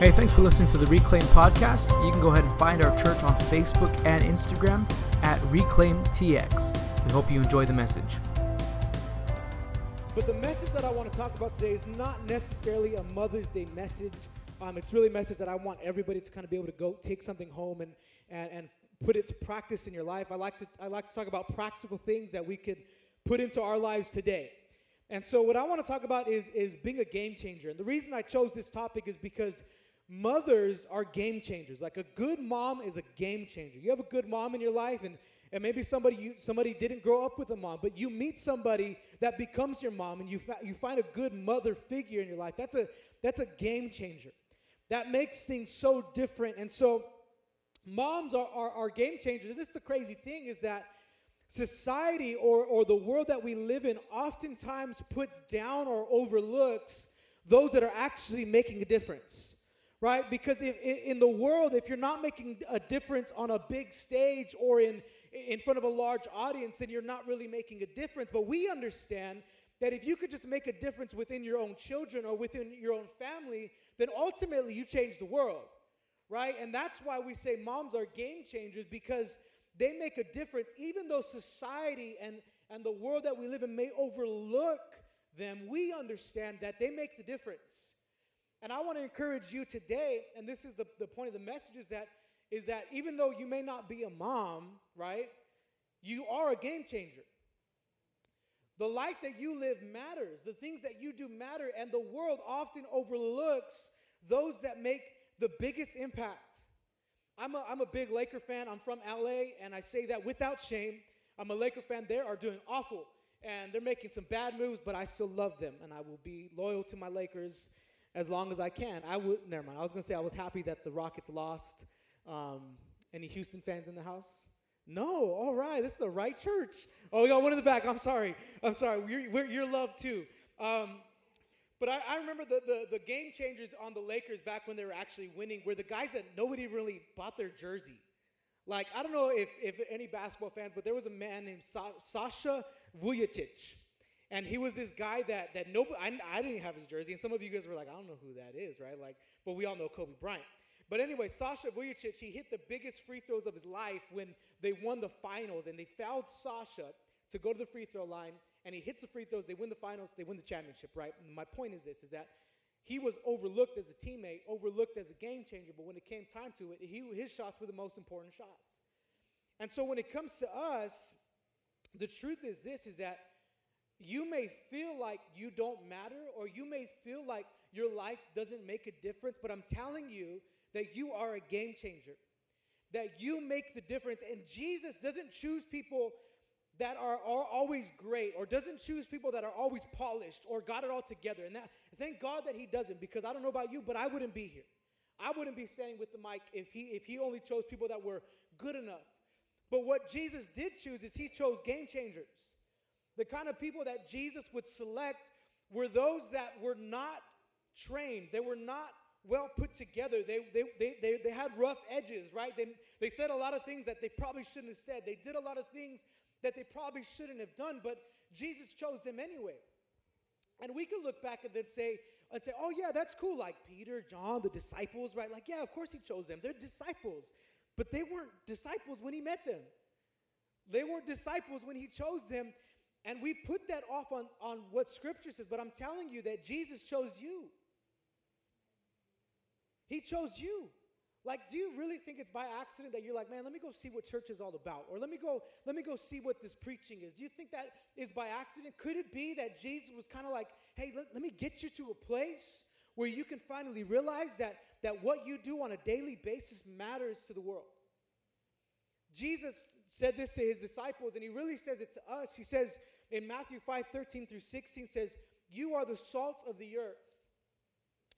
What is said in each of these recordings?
Hey, thanks for listening to the Reclaim podcast. You can go ahead and find our church on Facebook and Instagram at ReclaimTX. We hope you enjoy the message. But the message that I want to talk about today is not necessarily a Mother's Day message. Um, it's really a message that I want everybody to kind of be able to go take something home and, and, and put it to practice in your life. I like to I like to talk about practical things that we could put into our lives today. And so what I want to talk about is is being a game changer. And the reason I chose this topic is because mothers are game changers. Like a good mom is a game changer. You have a good mom in your life and and maybe somebody you, somebody didn't grow up with a mom, but you meet somebody that becomes your mom and you fa- you find a good mother figure in your life. That's a that's a game changer. That makes things so different. And so moms are, are, are game changers. This is the crazy thing is that society or, or the world that we live in oftentimes puts down or overlooks those that are actually making a difference right because if, in the world if you're not making a difference on a big stage or in in front of a large audience then you're not really making a difference but we understand that if you could just make a difference within your own children or within your own family then ultimately you change the world right? And that's why we say moms are game changers because they make a difference, even though society and, and the world that we live in may overlook them, we understand that they make the difference. And I want to encourage you today, and this is the, the point of the message is that, is that even though you may not be a mom, right, you are a game changer. The life that you live matters. The things that you do matter, and the world often overlooks those that make the biggest impact. I'm a, I'm a big Laker fan. I'm from LA, and I say that without shame. I'm a Laker fan. They are doing awful, and they're making some bad moves, but I still love them, and I will be loyal to my Lakers as long as I can. I would never mind. I was gonna say I was happy that the Rockets lost. Um, any Houston fans in the house? No. All right, this is the right church. Oh, we got one in the back. I'm sorry. I'm sorry. You're, you're loved too. Um, but I, I remember the, the, the, game changers on the Lakers back when they were actually winning were the guys that nobody really bought their jersey. Like, I don't know if, if any basketball fans, but there was a man named Sa- Sasha Vujacic. And he was this guy that, that nobody, I, I didn't have his jersey. And some of you guys were like, I don't know who that is, right? Like, but we all know Kobe Bryant. But anyway, Sasha Vujacic, he hit the biggest free throws of his life when they won the finals. And they fouled Sasha to go to the free throw line and he hits the free throws, they win the finals, they win the championship, right? And my point is this is that he was overlooked as a teammate, overlooked as a game changer, but when it came time to it, he, his shots were the most important shots. And so when it comes to us, the truth is this is that you may feel like you don't matter or you may feel like your life doesn't make a difference, but I'm telling you that you are a game changer. That you make the difference. And Jesus doesn't choose people that are, are always great or doesn't choose people that are always polished or got it all together. And that, thank God that he doesn't because I don't know about you, but I wouldn't be here. I wouldn't be standing with the mic if he, if he only chose people that were good enough. But what Jesus did choose is he chose game changers. The kind of people that Jesus would select were those that were not trained, they were not well put together. They, they, they, they, they had rough edges, right? They, they said a lot of things that they probably shouldn't have said. They did a lot of things that they probably shouldn't have done, but Jesus chose them anyway. And we can look back and then say, and say, oh, yeah, that's cool. Like Peter, John, the disciples, right? Like, yeah, of course he chose them. They're disciples. But they weren't disciples when he met them. They weren't disciples when he chose them. And we put that off on, on what scripture says. But I'm telling you that Jesus chose you. He chose you. Like, do you really think it's by accident that you're like, man, let me go see what church is all about? Or let me go, let me go see what this preaching is. Do you think that is by accident? Could it be that Jesus was kind of like, hey, let, let me get you to a place where you can finally realize that, that what you do on a daily basis matters to the world? Jesus said this to his disciples, and he really says it to us. He says in Matthew 5 13 through 16, says, You are the salt of the earth.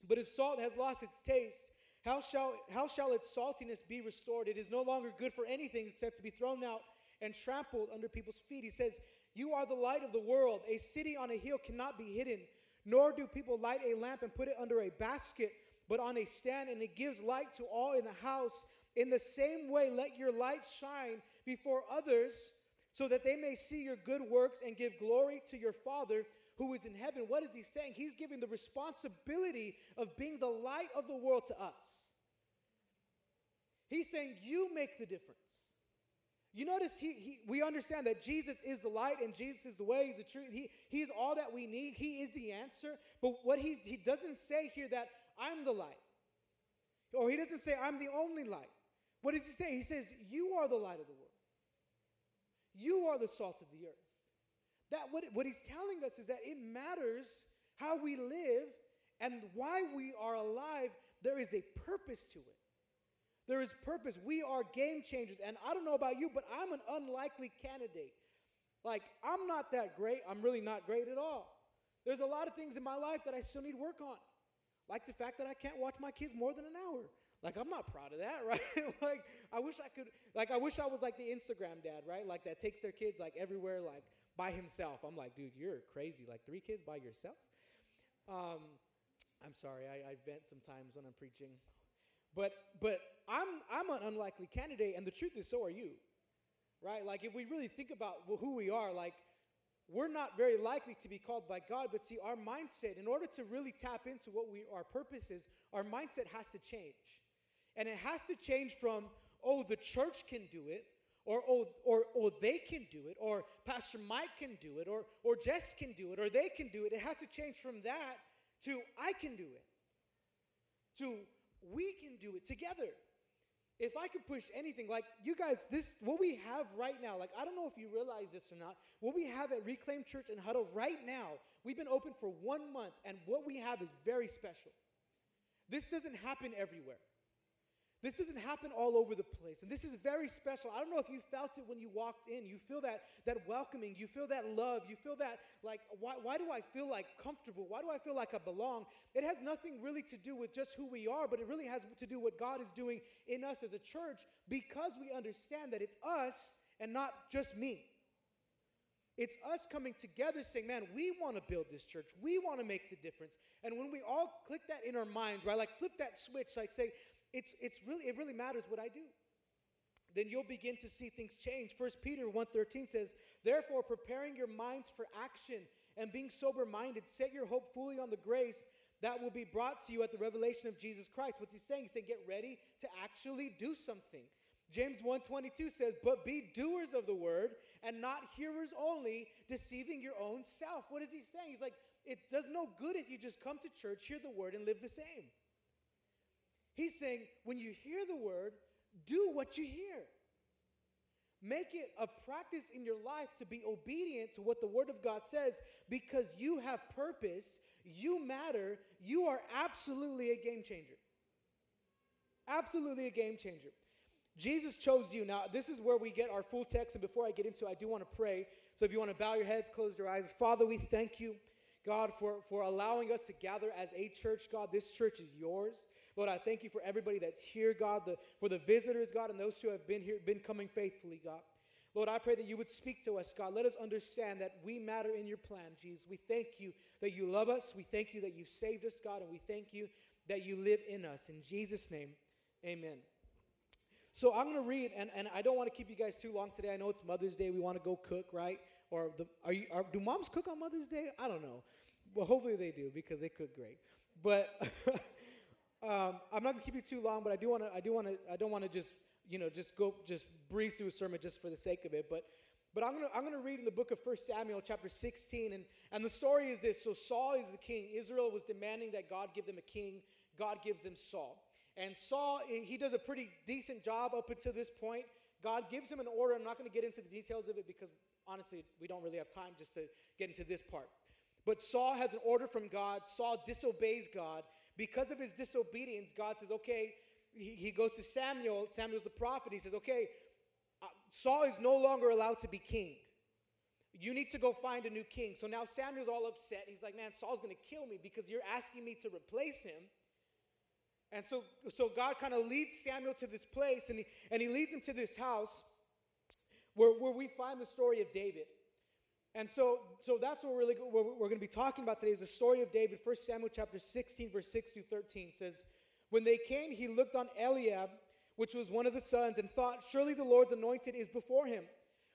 But if salt has lost its taste, how shall, how shall its saltiness be restored? It is no longer good for anything except to be thrown out and trampled under people's feet. He says, You are the light of the world. A city on a hill cannot be hidden, nor do people light a lamp and put it under a basket, but on a stand, and it gives light to all in the house. In the same way, let your light shine before others, so that they may see your good works and give glory to your Father who is in heaven, what is he saying? He's giving the responsibility of being the light of the world to us. He's saying, You make the difference. You notice he, he, we understand that Jesus is the light and Jesus is the way, he's the truth. He, he's all that we need. He is the answer. But what he's, he doesn't say here that I'm the light. Or he doesn't say I'm the only light. What does he say? He says, You are the light of the world. You are the salt of the earth. That what, what he's telling us is that it matters how we live and why we are alive. There is a purpose to it. There is purpose. We are game changers. And I don't know about you, but I'm an unlikely candidate. Like, I'm not that great. I'm really not great at all. There's a lot of things in my life that I still need work on. Like the fact that I can't watch my kids more than an hour. Like, I'm not proud of that, right? like, I wish I could, like, I wish I was like the Instagram dad, right? Like, that takes their kids, like, everywhere, like, by himself. I'm like, dude, you're crazy. Like, three kids by yourself? Um, I'm sorry, I, I vent sometimes when I'm preaching. But but I'm I'm an unlikely candidate, and the truth is, so are you. Right? Like if we really think about who we are, like we're not very likely to be called by God, but see, our mindset, in order to really tap into what we our purpose is, our mindset has to change. And it has to change from, oh, the church can do it, or oh, or or they can do it, or Pastor Mike can do it, or or Jess can do it, or they can do it. It has to change from that to I can do it. To we can do it together. If I could push anything, like you guys, this what we have right now, like I don't know if you realize this or not, what we have at Reclaim Church and Huddle right now, we've been open for one month, and what we have is very special. This doesn't happen everywhere. This doesn't happen all over the place. And this is very special. I don't know if you felt it when you walked in. You feel that that welcoming, you feel that love, you feel that like why, why do I feel like comfortable? Why do I feel like I belong? It has nothing really to do with just who we are, but it really has to do what God is doing in us as a church because we understand that it's us and not just me. It's us coming together saying, man, we want to build this church. We want to make the difference. And when we all click that in our minds, right? Like flip that switch, like say, it's, it's really, it really matters what I do. Then you'll begin to see things change. First Peter 1.13 says, Therefore, preparing your minds for action and being sober-minded, set your hope fully on the grace that will be brought to you at the revelation of Jesus Christ. What's he saying? He's saying, get ready to actually do something. James 1:22 says, "But be doers of the word and not hearers only, deceiving your own self." What is he saying? He's like, it does no good if you just come to church, hear the word and live the same. He's saying, when you hear the word, do what you hear. Make it a practice in your life to be obedient to what the Word of God says because you have purpose, you matter, you are absolutely a game changer. Absolutely a game changer. Jesus chose you. Now, this is where we get our full text, and before I get into it, I do want to pray. So if you want to bow your heads, close your eyes. Father, we thank you, God, for, for allowing us to gather as a church. God, this church is yours. Lord, I thank you for everybody that's here, God, the, for the visitors, God, and those who have been here, been coming faithfully, God. Lord, I pray that you would speak to us, God. Let us understand that we matter in your plan, Jesus. We thank you that you love us. We thank you that you've saved us, God, and we thank you that you live in us. In Jesus' name, amen. So I'm going to read, and, and I don't want to keep you guys too long today. I know it's Mother's Day. We want to go cook, right? Or the, are you, are, do moms cook on Mother's Day? I don't know. Well, hopefully they do because they cook great. But Um, I'm not gonna keep you too long, but I do want to. I do want to. I don't want to just you know just go just breeze through a sermon just for the sake of it. But but I'm gonna I'm gonna read in the book of First Samuel chapter 16, and and the story is this. So Saul is the king. Israel was demanding that God give them a king. God gives them Saul, and Saul he does a pretty decent job up until this point. God gives him an order. I'm not going to get into the details of it because honestly, we don't really have time just to get into this part. But Saul has an order from God. Saul disobeys God. Because of his disobedience, God says, okay, he, he goes to Samuel. Samuel's the prophet. He says, okay, uh, Saul is no longer allowed to be king. You need to go find a new king. So now Samuel's all upset. He's like, man, Saul's going to kill me because you're asking me to replace him. And so, so God kind of leads Samuel to this place and he, and he leads him to this house where, where we find the story of David. And so, so that's what we're, really, we're going to be talking about today is the story of David. 1 Samuel chapter 16, verse 6 through 13 says, When they came, he looked on Eliab, which was one of the sons, and thought, Surely the Lord's anointed is before him.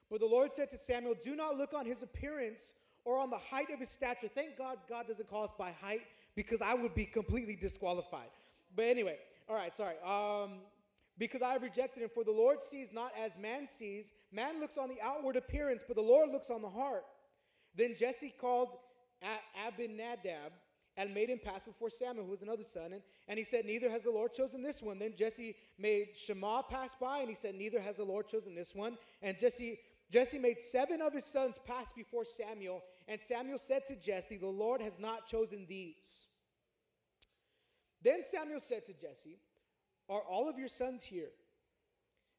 But the Lord said to Samuel, Do not look on his appearance or on the height of his stature. Thank God God doesn't call us by height because I would be completely disqualified. But anyway, all right, sorry. Um, because I have rejected him. For the Lord sees not as man sees. Man looks on the outward appearance, but the Lord looks on the heart. Then Jesse called Abinadab and made him pass before Samuel, who was another son. And, and he said, Neither has the Lord chosen this one. Then Jesse made Shammah pass by, and he said, Neither has the Lord chosen this one. And Jesse, Jesse made seven of his sons pass before Samuel. And Samuel said to Jesse, The Lord has not chosen these. Then Samuel said to Jesse, Are all of your sons here?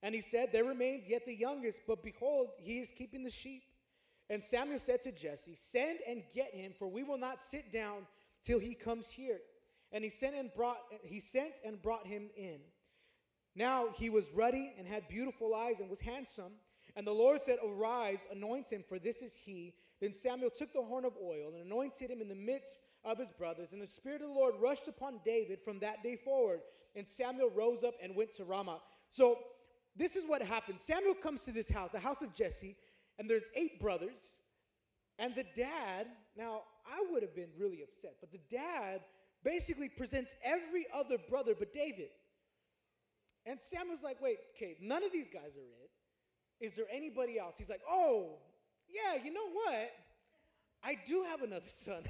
And he said, There remains yet the youngest, but behold, he is keeping the sheep. And Samuel said to Jesse, Send and get him, for we will not sit down till he comes here. And he sent and brought he sent and brought him in. Now he was ruddy and had beautiful eyes and was handsome. And the Lord said, Arise, anoint him, for this is he. Then Samuel took the horn of oil and anointed him in the midst of his brothers. And the Spirit of the Lord rushed upon David from that day forward. And Samuel rose up and went to Ramah. So this is what happened. Samuel comes to this house, the house of Jesse, and there's eight brothers. And the dad, now I would have been really upset, but the dad basically presents every other brother but David. And Samuel's like, wait, okay, none of these guys are it. Is there anybody else? He's like, oh, yeah, you know what? I do have another son,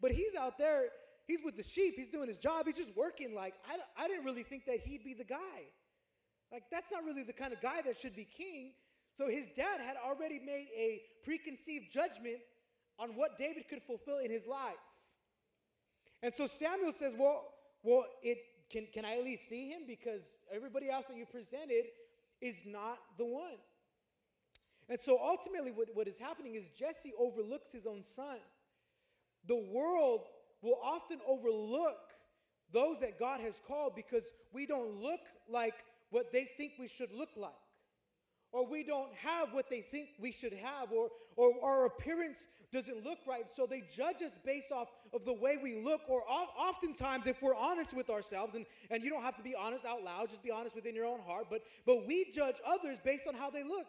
but he's out there, he's with the sheep, he's doing his job, he's just working. Like, I, I didn't really think that he'd be the guy. Like, that's not really the kind of guy that should be king. So his dad had already made a preconceived judgment on what David could fulfill in his life. And so Samuel says, Well, well, it can, can I at least see him? Because everybody else that you presented is not the one. And so ultimately, what, what is happening is Jesse overlooks his own son. The world will often overlook those that God has called because we don't look like what they think we should look like or we don't have what they think we should have, or, or our appearance doesn't look right. So they judge us based off of the way we look, or oftentimes, if we're honest with ourselves, and, and you don't have to be honest out loud, just be honest within your own heart, but, but we judge others based on how they look.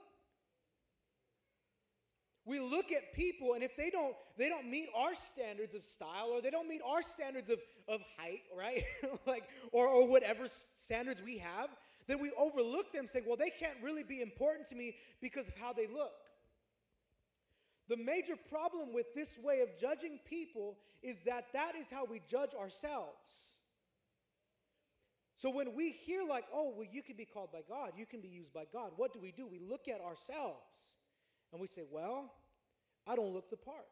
We look at people, and if they don't, they don't meet our standards of style, or they don't meet our standards of, of height, right? like, or, or whatever standards we have, then we overlook them saying, well, they can't really be important to me because of how they look. The major problem with this way of judging people is that that is how we judge ourselves. So when we hear, like, oh, well, you can be called by God, you can be used by God, what do we do? We look at ourselves and we say, well, I don't look the part.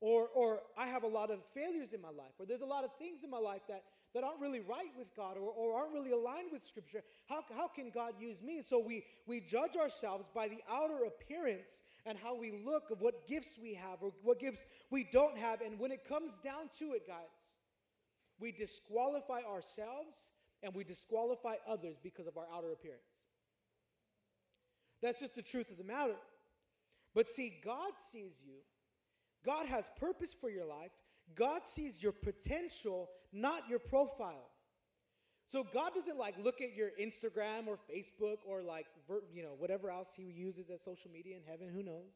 Or, or I have a lot of failures in my life, or there's a lot of things in my life that that aren't really right with God or, or aren't really aligned with Scripture, how, how can God use me? So we, we judge ourselves by the outer appearance and how we look of what gifts we have or what gifts we don't have. And when it comes down to it, guys, we disqualify ourselves and we disqualify others because of our outer appearance. That's just the truth of the matter. But see, God sees you. God has purpose for your life. God sees your potential, not your profile. So God doesn't like look at your Instagram or Facebook or like you know whatever else he uses as social media in heaven, who knows.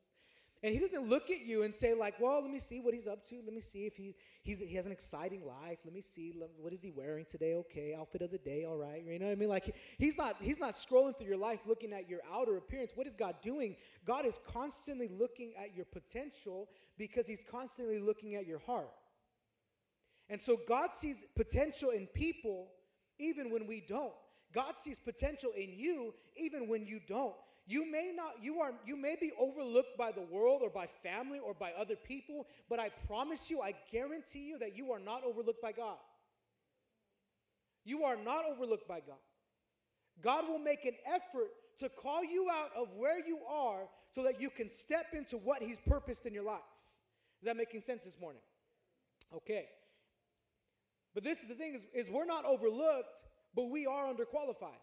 And he doesn't look at you and say like, "Well, let me see what he's up to. Let me see if he he's, he has an exciting life. Let me see what is he wearing today. Okay, outfit of the day. All right, you know what I mean? Like he's not he's not scrolling through your life looking at your outer appearance. What is God doing? God is constantly looking at your potential because he's constantly looking at your heart. And so God sees potential in people even when we don't. God sees potential in you even when you don't. You may not you are you may be overlooked by the world or by family or by other people, but I promise you, I guarantee you that you are not overlooked by God. You are not overlooked by God. God will make an effort to call you out of where you are so that you can step into what he's purposed in your life. Is that making sense this morning? Okay. But this is the thing is, is we're not overlooked, but we are underqualified.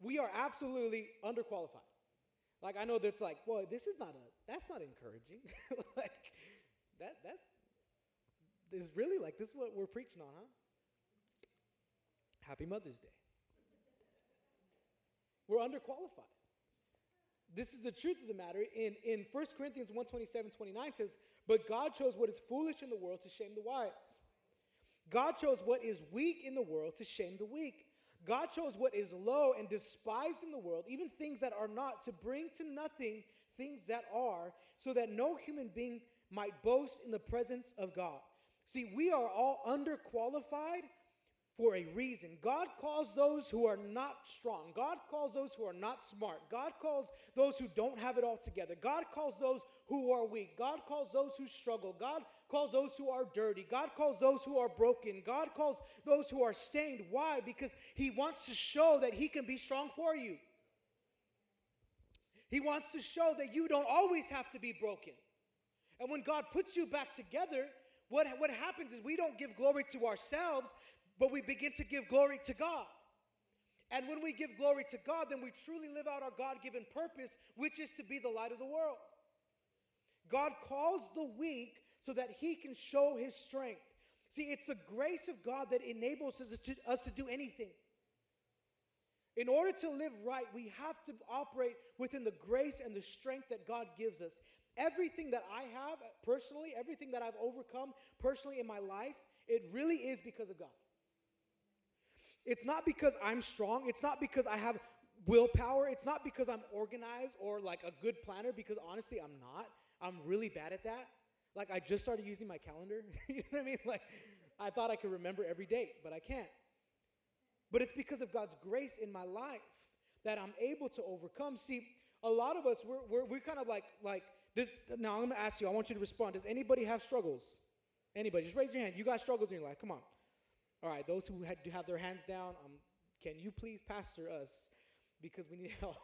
We are absolutely underqualified. Like I know that's like, well, this is not a that's not encouraging. like that that is really like this is what we're preaching on, huh? Happy Mother's Day. We're underqualified. this is the truth of the matter. In, in 1 Corinthians 1 27, 29 says, But God chose what is foolish in the world to shame the wise. God chose what is weak in the world to shame the weak. God chose what is low and despised in the world, even things that are not, to bring to nothing things that are, so that no human being might boast in the presence of God. See, we are all underqualified for a reason. God calls those who are not strong. God calls those who are not smart. God calls those who don't have it all together. God calls those who are weak. God calls those who struggle. God calls those who are dirty. God calls those who are broken. God calls those who are stained. Why? Because He wants to show that He can be strong for you. He wants to show that you don't always have to be broken. And when God puts you back together, what, what happens is we don't give glory to ourselves, but we begin to give glory to God. And when we give glory to God, then we truly live out our God given purpose, which is to be the light of the world. God calls the weak so that he can show his strength. See, it's the grace of God that enables us to, us to do anything. In order to live right, we have to operate within the grace and the strength that God gives us. Everything that I have personally, everything that I've overcome personally in my life, it really is because of God. It's not because I'm strong. It's not because I have willpower. It's not because I'm organized or like a good planner, because honestly, I'm not. I'm really bad at that. Like, I just started using my calendar. you know what I mean? Like, I thought I could remember every date, but I can't. But it's because of God's grace in my life that I'm able to overcome. See, a lot of us, we're, we're, we're kind of like, like this. Now, I'm going to ask you, I want you to respond. Does anybody have struggles? Anybody? Just raise your hand. You got struggles in your life. Come on. All right, those who had have their hands down, um, can you please pastor us because we need help?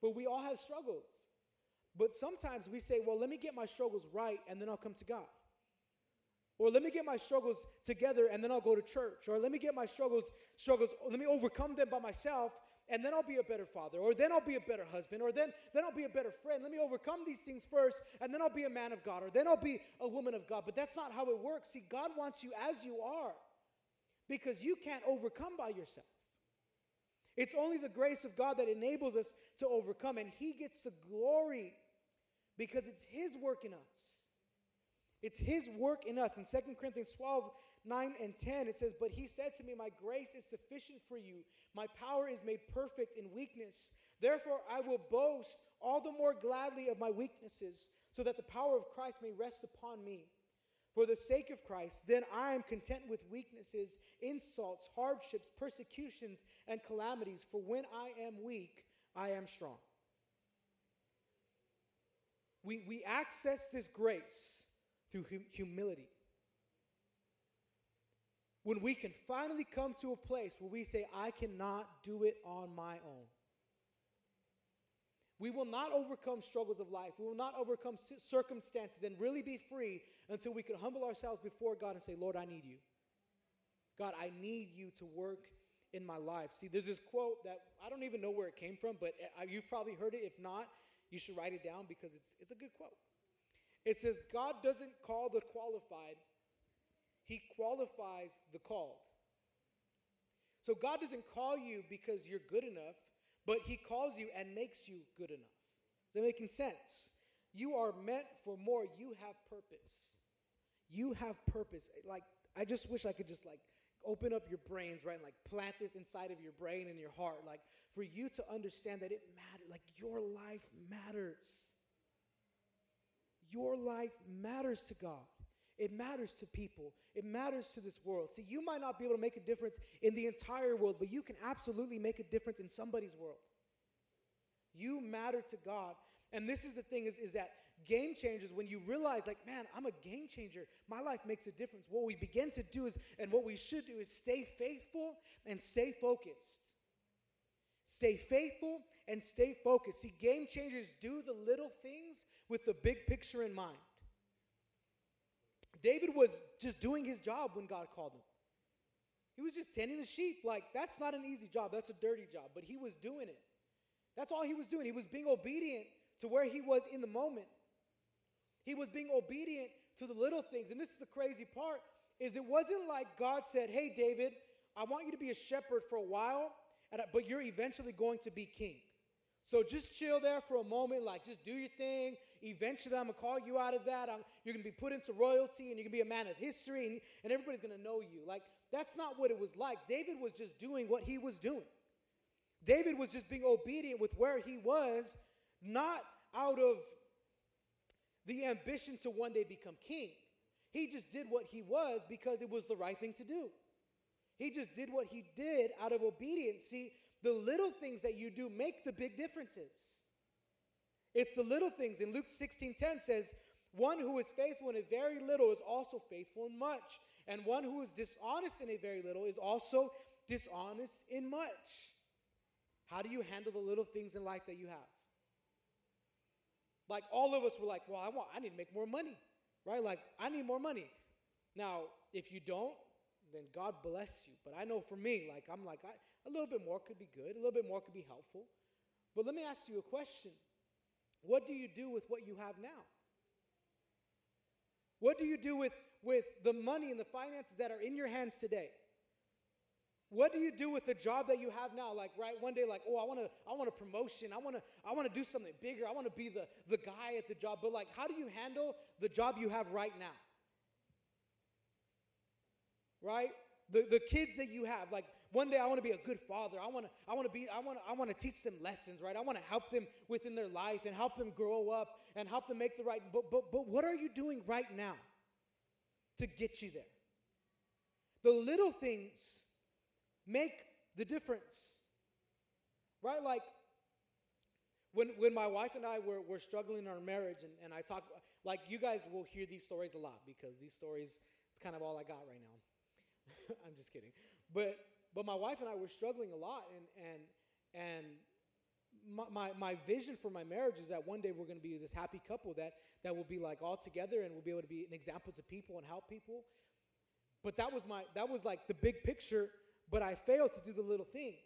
but we all have struggles. But sometimes we say, well, let me get my struggles right and then I'll come to God. Or let me get my struggles together and then I'll go to church. Or let me get my struggles, struggles, let me overcome them by myself and then I'll be a better father. Or then I'll be a better husband. Or then, then I'll be a better friend. Let me overcome these things first and then I'll be a man of God. Or then I'll be a woman of God. But that's not how it works. See, God wants you as you are because you can't overcome by yourself. It's only the grace of God that enables us to overcome, and He gets the glory because it's His work in us. It's His work in us. In 2 Corinthians 12, 9 and 10, it says, But He said to me, My grace is sufficient for you. My power is made perfect in weakness. Therefore, I will boast all the more gladly of my weaknesses, so that the power of Christ may rest upon me. For the sake of Christ, then I am content with weaknesses, insults, hardships, persecutions, and calamities. For when I am weak, I am strong. We, we access this grace through hum- humility. When we can finally come to a place where we say, I cannot do it on my own. We will not overcome struggles of life. We will not overcome circumstances and really be free until we can humble ourselves before God and say, Lord, I need you. God, I need you to work in my life. See, there's this quote that I don't even know where it came from, but uh, you've probably heard it. If not, you should write it down because it's, it's a good quote. It says, God doesn't call the qualified, He qualifies the called. So God doesn't call you because you're good enough, but He calls you and makes you good enough. Is that making sense? You are meant for more. You have purpose. You have purpose. Like, I just wish I could just like open up your brains, right? And like plant this inside of your brain and your heart. Like, for you to understand that it matters. Like, your life matters. Your life matters to God. It matters to people. It matters to this world. See, you might not be able to make a difference in the entire world, but you can absolutely make a difference in somebody's world. You matter to God. And this is the thing is, is that game changers, when you realize, like, man, I'm a game changer, my life makes a difference. What we begin to do is, and what we should do is stay faithful and stay focused. Stay faithful and stay focused. See, game changers do the little things with the big picture in mind. David was just doing his job when God called him. He was just tending the sheep. Like, that's not an easy job, that's a dirty job, but he was doing it. That's all he was doing. He was being obedient to where he was in the moment. He was being obedient to the little things. And this is the crazy part is it wasn't like God said, "Hey David, I want you to be a shepherd for a while, but you're eventually going to be king." So just chill there for a moment, like just do your thing. Eventually, I'm gonna call you out of that. I'm, you're gonna be put into royalty and you're gonna be a man of history and, and everybody's gonna know you. Like, that's not what it was like. David was just doing what he was doing. David was just being obedient with where he was, not out of the ambition to one day become king. He just did what he was because it was the right thing to do. He just did what he did out of obedience. See, the little things that you do make the big differences. It's the little things. In Luke 16:10 says, "One who is faithful in a very little is also faithful in much, and one who is dishonest in a very little is also dishonest in much." How do you handle the little things in life that you have? Like all of us were like, "Well, I want I need to make more money." Right? Like, I need more money. Now, if you don't, then God bless you. But I know for me, like, I'm like, I, a little bit more could be good, a little bit more could be helpful. But let me ask you a question What do you do with what you have now? What do you do with, with the money and the finances that are in your hands today? What do you do with the job that you have now? Like right one day, like, oh, I want to, I want a promotion. I want to, I want to do something bigger. I want to be the, the guy at the job. But like, how do you handle the job you have right now? Right? The, the kids that you have, like one day I want to be a good father. I want to I want to be I want to I want to teach them lessons, right? I want to help them within their life and help them grow up and help them make the right but but but what are you doing right now to get you there? The little things make the difference. Right? Like when when my wife and I were, were struggling in our marriage and, and I talk like you guys will hear these stories a lot because these stories it's kind of all I got right now. I'm just kidding. But but my wife and I were struggling a lot, and and and my, my, my vision for my marriage is that one day we're going to be this happy couple that that will be like all together and we'll be able to be an example to people and help people. But that was my that was like the big picture. But I fail to do the little things.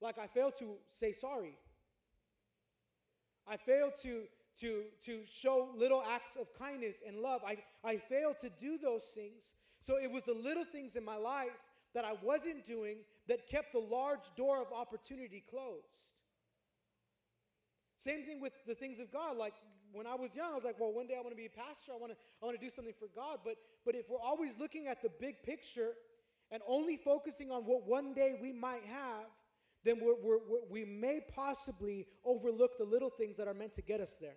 Like I fail to say sorry. I fail to to to show little acts of kindness and love. I I failed to do those things. So it was the little things in my life that I wasn't doing that kept the large door of opportunity closed. Same thing with the things of God. Like when I was young, I was like, well, one day I want to be a pastor. I want to, I want to do something for God. But, but if we're always looking at the big picture and only focusing on what one day we might have, then we're, we're, we're, we may possibly overlook the little things that are meant to get us there.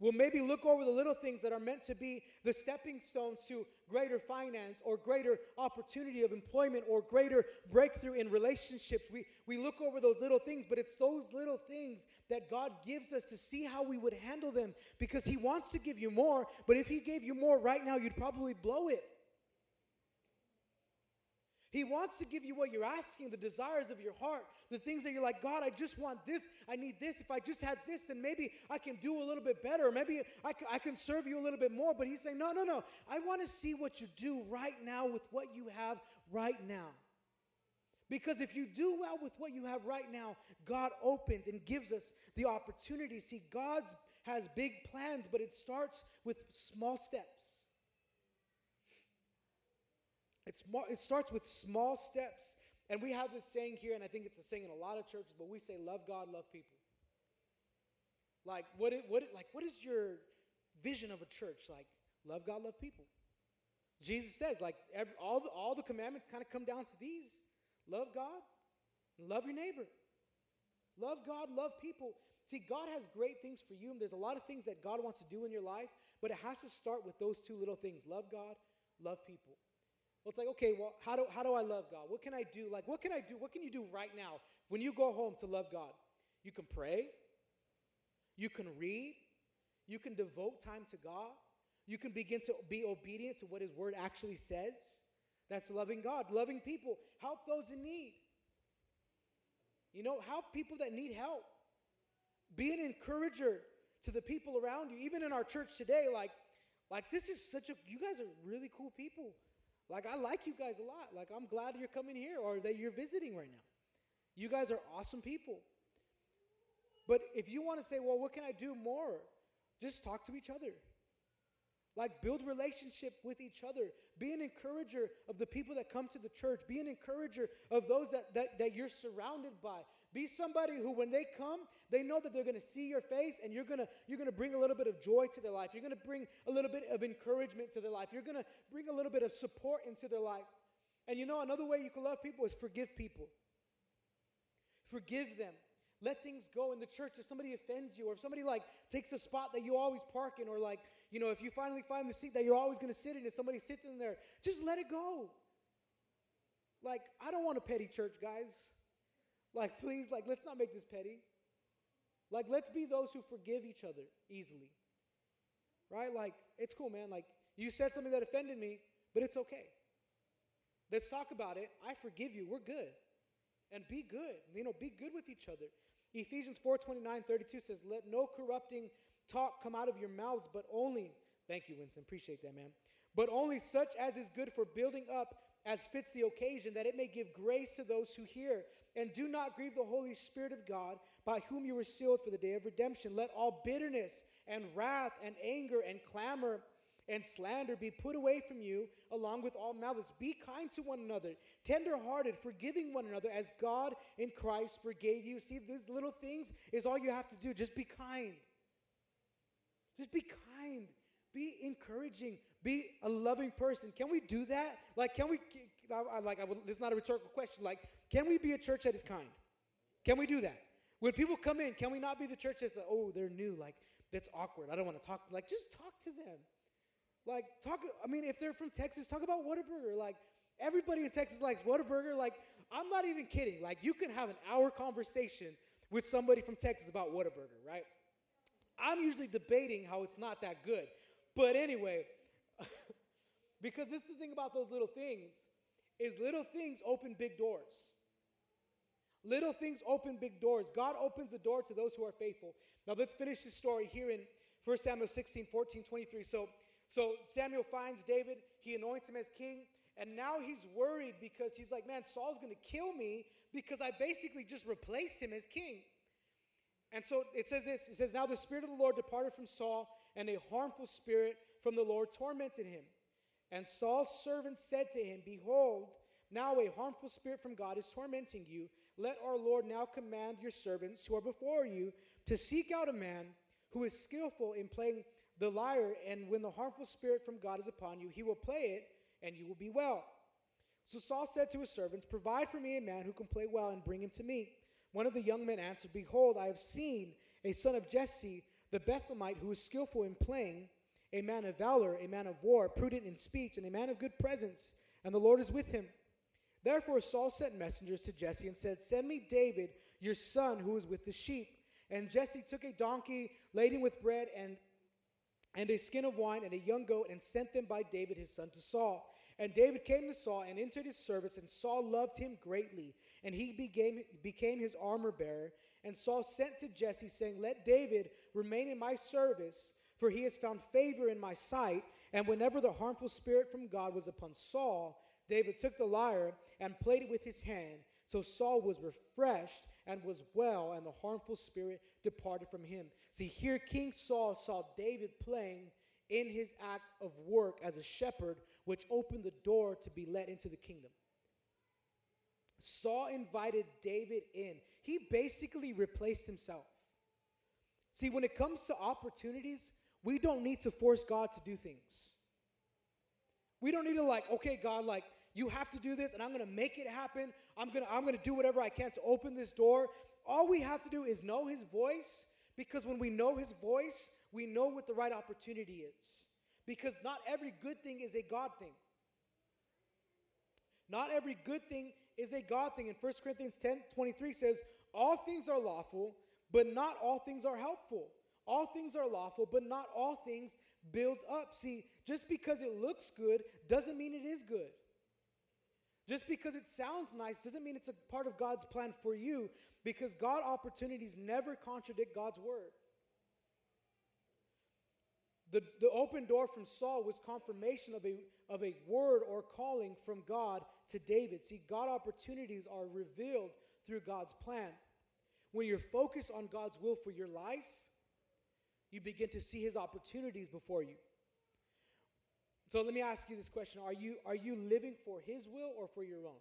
We'll maybe look over the little things that are meant to be the stepping stones to greater finance or greater opportunity of employment or greater breakthrough in relationships. We, we look over those little things, but it's those little things that God gives us to see how we would handle them because He wants to give you more, but if He gave you more right now, you'd probably blow it. He wants to give you what you're asking, the desires of your heart, the things that you're like, God, I just want this, I need this. If I just had this, then maybe I can do a little bit better, maybe I can, can serve you a little bit more. But He's saying, No, no, no. I want to see what you do right now with what you have right now. Because if you do well with what you have right now, God opens and gives us the opportunity. See, God has big plans, but it starts with small steps. It's more, it starts with small steps. And we have this saying here, and I think it's a saying in a lot of churches, but we say, love God, love people. Like, what, it, what, it, like, what is your vision of a church? Like, love God, love people. Jesus says, like, every, all, the, all the commandments kind of come down to these love God, love your neighbor. Love God, love people. See, God has great things for you, and there's a lot of things that God wants to do in your life, but it has to start with those two little things love God, love people. Well, it's like, okay, well, how do, how do I love God? What can I do? Like, what can I do? What can you do right now when you go home to love God? You can pray, you can read, you can devote time to God, you can begin to be obedient to what His Word actually says. That's loving God, loving people, help those in need. You know, help people that need help. Be an encourager to the people around you. Even in our church today, like, like this is such a you guys are really cool people. Like, I like you guys a lot. Like, I'm glad you're coming here or that you're visiting right now. You guys are awesome people. But if you want to say, well, what can I do more? Just talk to each other. Like, build relationship with each other. Be an encourager of the people that come to the church. Be an encourager of those that, that, that you're surrounded by. Be somebody who, when they come, they know that they're going to see your face and you're going to you're going to bring a little bit of joy to their life. You're going to bring a little bit of encouragement to their life. You're going to bring a little bit of support into their life. And you know, another way you can love people is forgive people. Forgive them. Let things go in the church. If somebody offends you, or if somebody like takes a spot that you always park in, or like, you know, if you finally find the seat that you're always going to sit in and somebody sits in there, just let it go. Like, I don't want a petty church, guys. Like, please, like, let's not make this petty. Like, let's be those who forgive each other easily. Right? Like, it's cool, man. Like, you said something that offended me, but it's okay. Let's talk about it. I forgive you. We're good. And be good. You know, be good with each other. Ephesians 4 29, 32 says, Let no corrupting talk come out of your mouths, but only, thank you, Winston, appreciate that, man, but only such as is good for building up as fits the occasion, that it may give grace to those who hear. And do not grieve the Holy Spirit of God, by whom you were sealed for the day of redemption. Let all bitterness and wrath and anger and clamor and slander be put away from you, along with all malice. Be kind to one another, tenderhearted, forgiving one another, as God in Christ forgave you. See, these little things is all you have to do. Just be kind. Just be kind. Be encouraging. Be a loving person. Can we do that? Like, can we? I, like, I would, this is not a rhetorical question. Like, can we be a church that is kind? Can we do that? When people come in, can we not be the church that's, oh, they're new, like, that's awkward. I don't want to talk. Like, just talk to them. Like, talk, I mean, if they're from Texas, talk about Whataburger. Like, everybody in Texas likes Whataburger. Like, I'm not even kidding. Like, you can have an hour conversation with somebody from Texas about Whataburger, right? I'm usually debating how it's not that good. But anyway, because this is the thing about those little things is little things open big doors. Little things open big doors. God opens the door to those who are faithful. Now let's finish this story here in 1 Samuel 16, 14, 23. So so Samuel finds David, he anoints him as king, and now he's worried because he's like, man, Saul's gonna kill me because I basically just replaced him as king. And so it says this it says, Now the Spirit of the Lord departed from Saul, and a harmful spirit from the Lord tormented him. And Saul's servants said to him, Behold, now a harmful spirit from God is tormenting you. Let our Lord now command your servants who are before you to seek out a man who is skillful in playing the lyre, and when the harmful spirit from God is upon you, he will play it, and you will be well. So Saul said to his servants, Provide for me a man who can play well, and bring him to me. One of the young men answered, Behold, I have seen a son of Jesse, the Bethlehemite, who was skillful in playing, a man of valor, a man of war, prudent in speech, and a man of good presence, and the Lord is with him. Therefore Saul sent messengers to Jesse and said, Send me David, your son, who is with the sheep. And Jesse took a donkey laden with bread and and a skin of wine and a young goat and sent them by David his son to Saul. And David came to Saul and entered his service, and Saul loved him greatly, and he became, became his armor bearer. And Saul sent to Jesse, saying, Let David remain in my service, for he has found favor in my sight. And whenever the harmful spirit from God was upon Saul, David took the lyre and played it with his hand. So Saul was refreshed and was well, and the harmful spirit departed from him. See, here King Saul saw David playing in his act of work as a shepherd, which opened the door to be let into the kingdom. Saul invited David in. He basically replaced himself. See, when it comes to opportunities, we don't need to force God to do things. We don't need to like, okay, God, like you have to do this and I'm going to make it happen. I'm going to I'm going to do whatever I can to open this door. All we have to do is know his voice because when we know his voice, we know what the right opportunity is. Because not every good thing is a God thing. Not every good thing is a God thing. And 1 Corinthians 10 23 says, All things are lawful, but not all things are helpful. All things are lawful, but not all things build up. See, just because it looks good doesn't mean it is good. Just because it sounds nice doesn't mean it's a part of God's plan for you because God opportunities never contradict God's word. The, the open door from Saul was confirmation of a, of a word or calling from God to David. See, God opportunities are revealed through God's plan. When you're focused on God's will for your life, you begin to see his opportunities before you. So let me ask you this question. Are you, are you living for His will or for your own?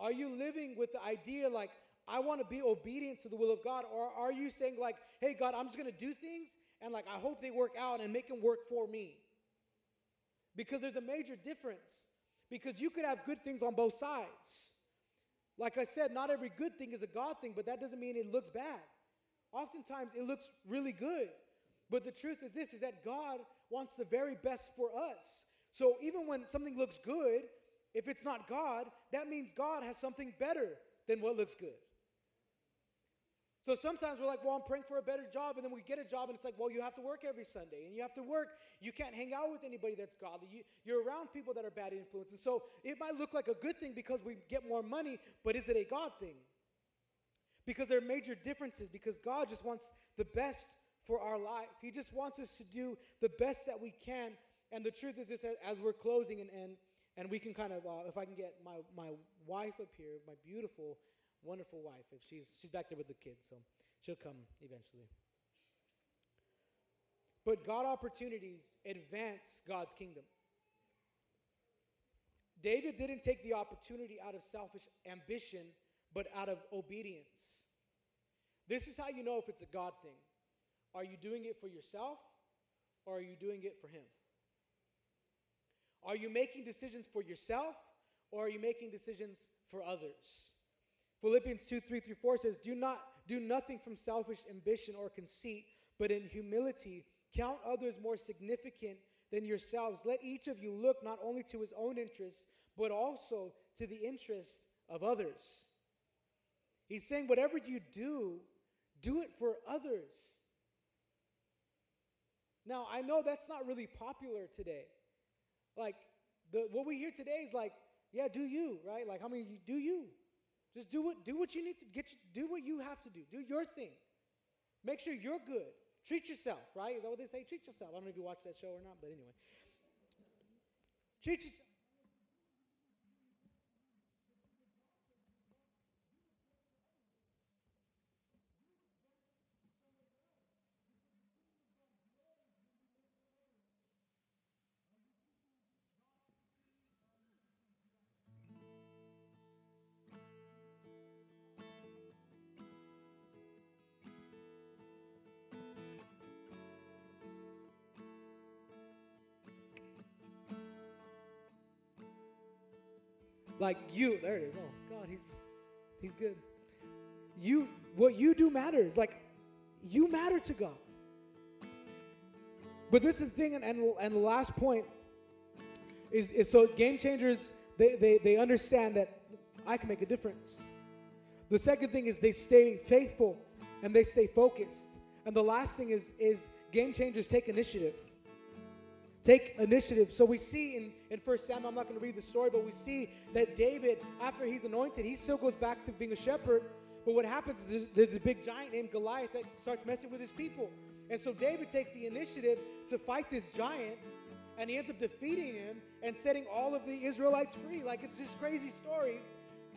Are you living with the idea like, I want to be obedient to the will of God? Or are you saying, like, hey, God, I'm just going to do things and, like, I hope they work out and make them work for me? Because there's a major difference. Because you could have good things on both sides. Like I said, not every good thing is a God thing, but that doesn't mean it looks bad. Oftentimes it looks really good. But the truth is this is that God wants the very best for us. So even when something looks good, if it's not God, that means God has something better than what looks good. So sometimes we're like, well, I'm praying for a better job, and then we get a job, and it's like, well, you have to work every Sunday, and you have to work. You can't hang out with anybody that's godly. You, you're around people that are bad influence. And so it might look like a good thing because we get more money, but is it a God thing? Because there are major differences, because God just wants the best for our life. He just wants us to do the best that we can. And the truth is this as we're closing, and, and, and we can kind of, uh, if I can get my, my wife up here, my beautiful wonderful wife. If she's she's back there with the kids, so she'll come eventually. But God opportunities advance God's kingdom. David didn't take the opportunity out of selfish ambition, but out of obedience. This is how you know if it's a God thing. Are you doing it for yourself or are you doing it for Him? Are you making decisions for yourself or are you making decisions for others? Philippians 2 3 through 4 says, Do not do nothing from selfish ambition or conceit, but in humility count others more significant than yourselves. Let each of you look not only to his own interests, but also to the interests of others. He's saying, whatever you do, do it for others. Now, I know that's not really popular today. Like, the, what we hear today is like, yeah, do you, right? Like, how many you do you? Just do what do what you need to get. Do what you have to do. Do your thing. Make sure you're good. Treat yourself. Right? Is that what they say? Treat yourself. I don't know if you watch that show or not, but anyway. Treat yourself. Like you, there it is. Oh God, he's he's good. You what you do matters. Like you matter to God. But this is the thing, and, and, and the last point is, is so game changers, they, they, they understand that I can make a difference. The second thing is they stay faithful and they stay focused. And the last thing is, is game changers take initiative. Take initiative. So we see in, in 1 Samuel, I'm not going to read the story, but we see that David, after he's anointed, he still goes back to being a shepherd. But what happens is there's, there's a big giant named Goliath that starts messing with his people. And so David takes the initiative to fight this giant, and he ends up defeating him and setting all of the Israelites free. Like it's this crazy story,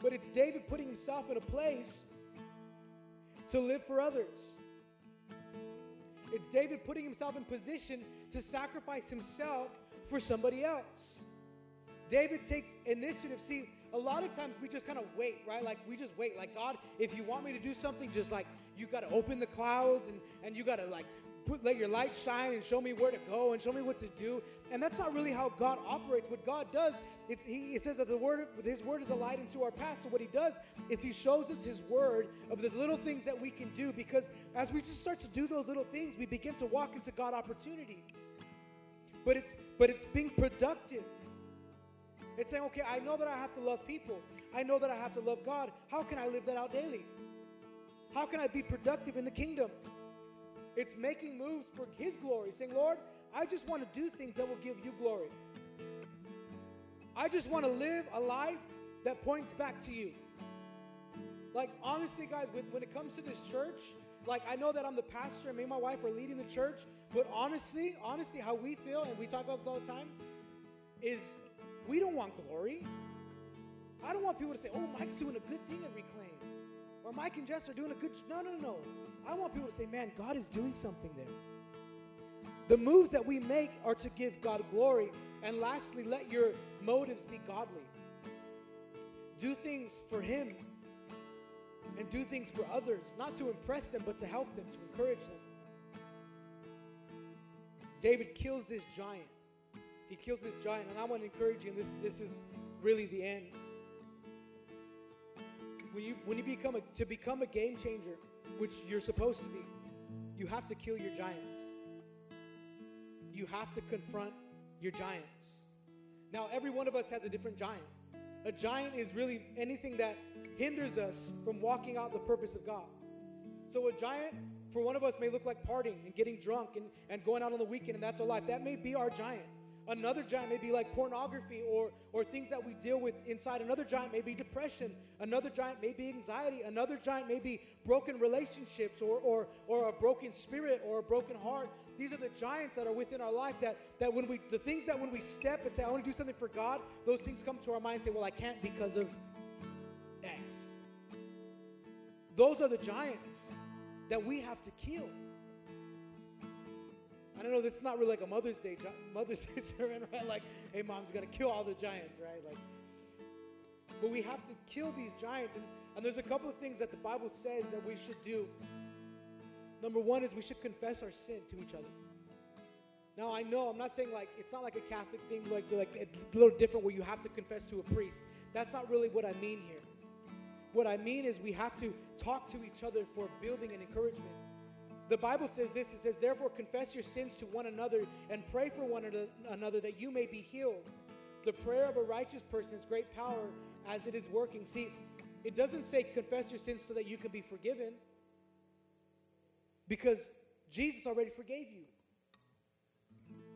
but it's David putting himself in a place to live for others. It's David putting himself in position to sacrifice himself for somebody else. David takes initiative. See, a lot of times we just kind of wait, right? Like we just wait. Like, God, if you want me to do something, just like you got to open the clouds and, and you got to like put, let your light shine and show me where to go and show me what to do. And that's not really how God operates. What God does, it's, he, he says that the word, His word is a light into our path. So what He does is He shows us His word of the little things that we can do. Because as we just start to do those little things, we begin to walk into God opportunities. But it's but it's being productive. It's saying, okay, I know that I have to love people. I know that I have to love God. How can I live that out daily? How can I be productive in the kingdom? It's making moves for His glory, saying, Lord, I just want to do things that will give you glory. I just want to live a life that points back to you. Like, honestly, guys, when it comes to this church, like, I know that I'm the pastor and me and my wife are leading the church, but honestly, honestly, how we feel, and we talk about this all the time, is we don't want glory. I don't want people to say, oh, Mike's doing a good thing at Reclaim. Or Mike and Jess are doing a good. No, no, no. No. I want people to say, man, God is doing something there. The moves that we make are to give God glory. And lastly, let your motives be godly. Do things for Him and do things for others, not to impress them, but to help them, to encourage them. David kills this giant. He kills this giant, and I want to encourage you, and this, this is really the end. When you when you become a to become a game changer, which you're supposed to be, you have to kill your giants. You have to confront your giants. Now, every one of us has a different giant. A giant is really anything that hinders us from walking out the purpose of God. So, a giant for one of us may look like partying and getting drunk and, and going out on the weekend, and that's our life. That may be our giant. Another giant may be like pornography or, or things that we deal with inside. Another giant may be depression. Another giant may be anxiety. Another giant may be broken relationships or, or, or a broken spirit or a broken heart. These are the giants that are within our life that, that when we, the things that when we step and say, I want to do something for God, those things come to our mind and say, well, I can't because of X. Those are the giants that we have to kill. I don't know, this is not really like a Mother's Day Mother's Day sermon, right? Like, hey, mom's gonna kill all the giants, right? Like, but we have to kill these giants, and, and there's a couple of things that the Bible says that we should do. Number one is we should confess our sin to each other. Now I know I'm not saying like it's not like a Catholic thing, like like a little different where you have to confess to a priest. That's not really what I mean here. What I mean is we have to talk to each other for building and encouragement. The Bible says this it says, Therefore, confess your sins to one another and pray for one another that you may be healed. The prayer of a righteous person is great power as it is working. See, it doesn't say confess your sins so that you can be forgiven because Jesus already forgave you.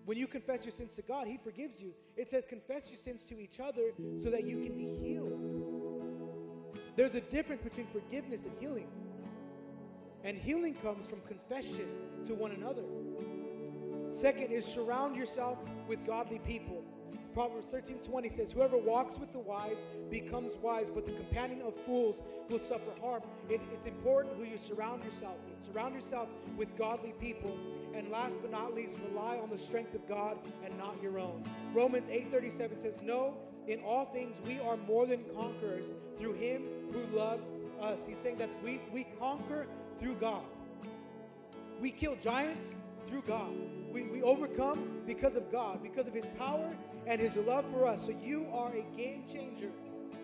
When you confess your sins to God, He forgives you. It says confess your sins to each other so that you can be healed. There's a difference between forgiveness and healing. And healing comes from confession to one another. Second is surround yourself with godly people. Proverbs 13 20 says, Whoever walks with the wise becomes wise, but the companion of fools will suffer harm. It, it's important who you surround yourself with. Surround yourself with godly people. And last but not least, rely on the strength of God and not your own. Romans 8 37 says, No, in all things we are more than conquerors through him who loved us. He's saying that we, we conquer through God. We kill giants through God. We, we overcome because of God, because of His power and His love for us. So you are a game changer.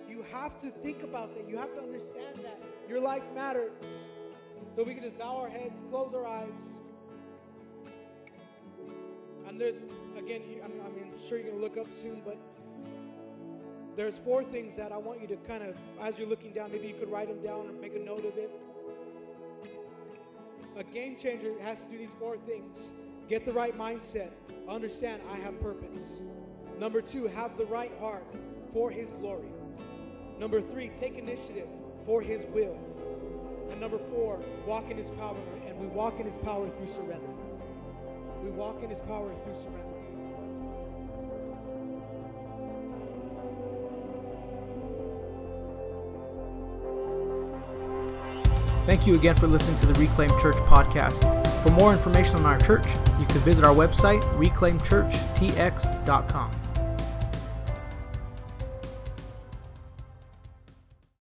You have to think about that. You have to understand that. Your life matters. So we can just bow our heads, close our eyes. And there's, again, I'm, I'm sure you're going to look up soon, but there's four things that I want you to kind of, as you're looking down, maybe you could write them down or make a note of it. A game changer has to do these four things get the right mindset, understand I have purpose. Number two, have the right heart for His glory. Number three, take initiative for His will. And number four, walk in His power. And we walk in His power through surrender. We walk in His power through surrender. Thank you again for listening to the Reclaim Church podcast. For more information on our church, you can visit our website, reclaimchurchtx.com.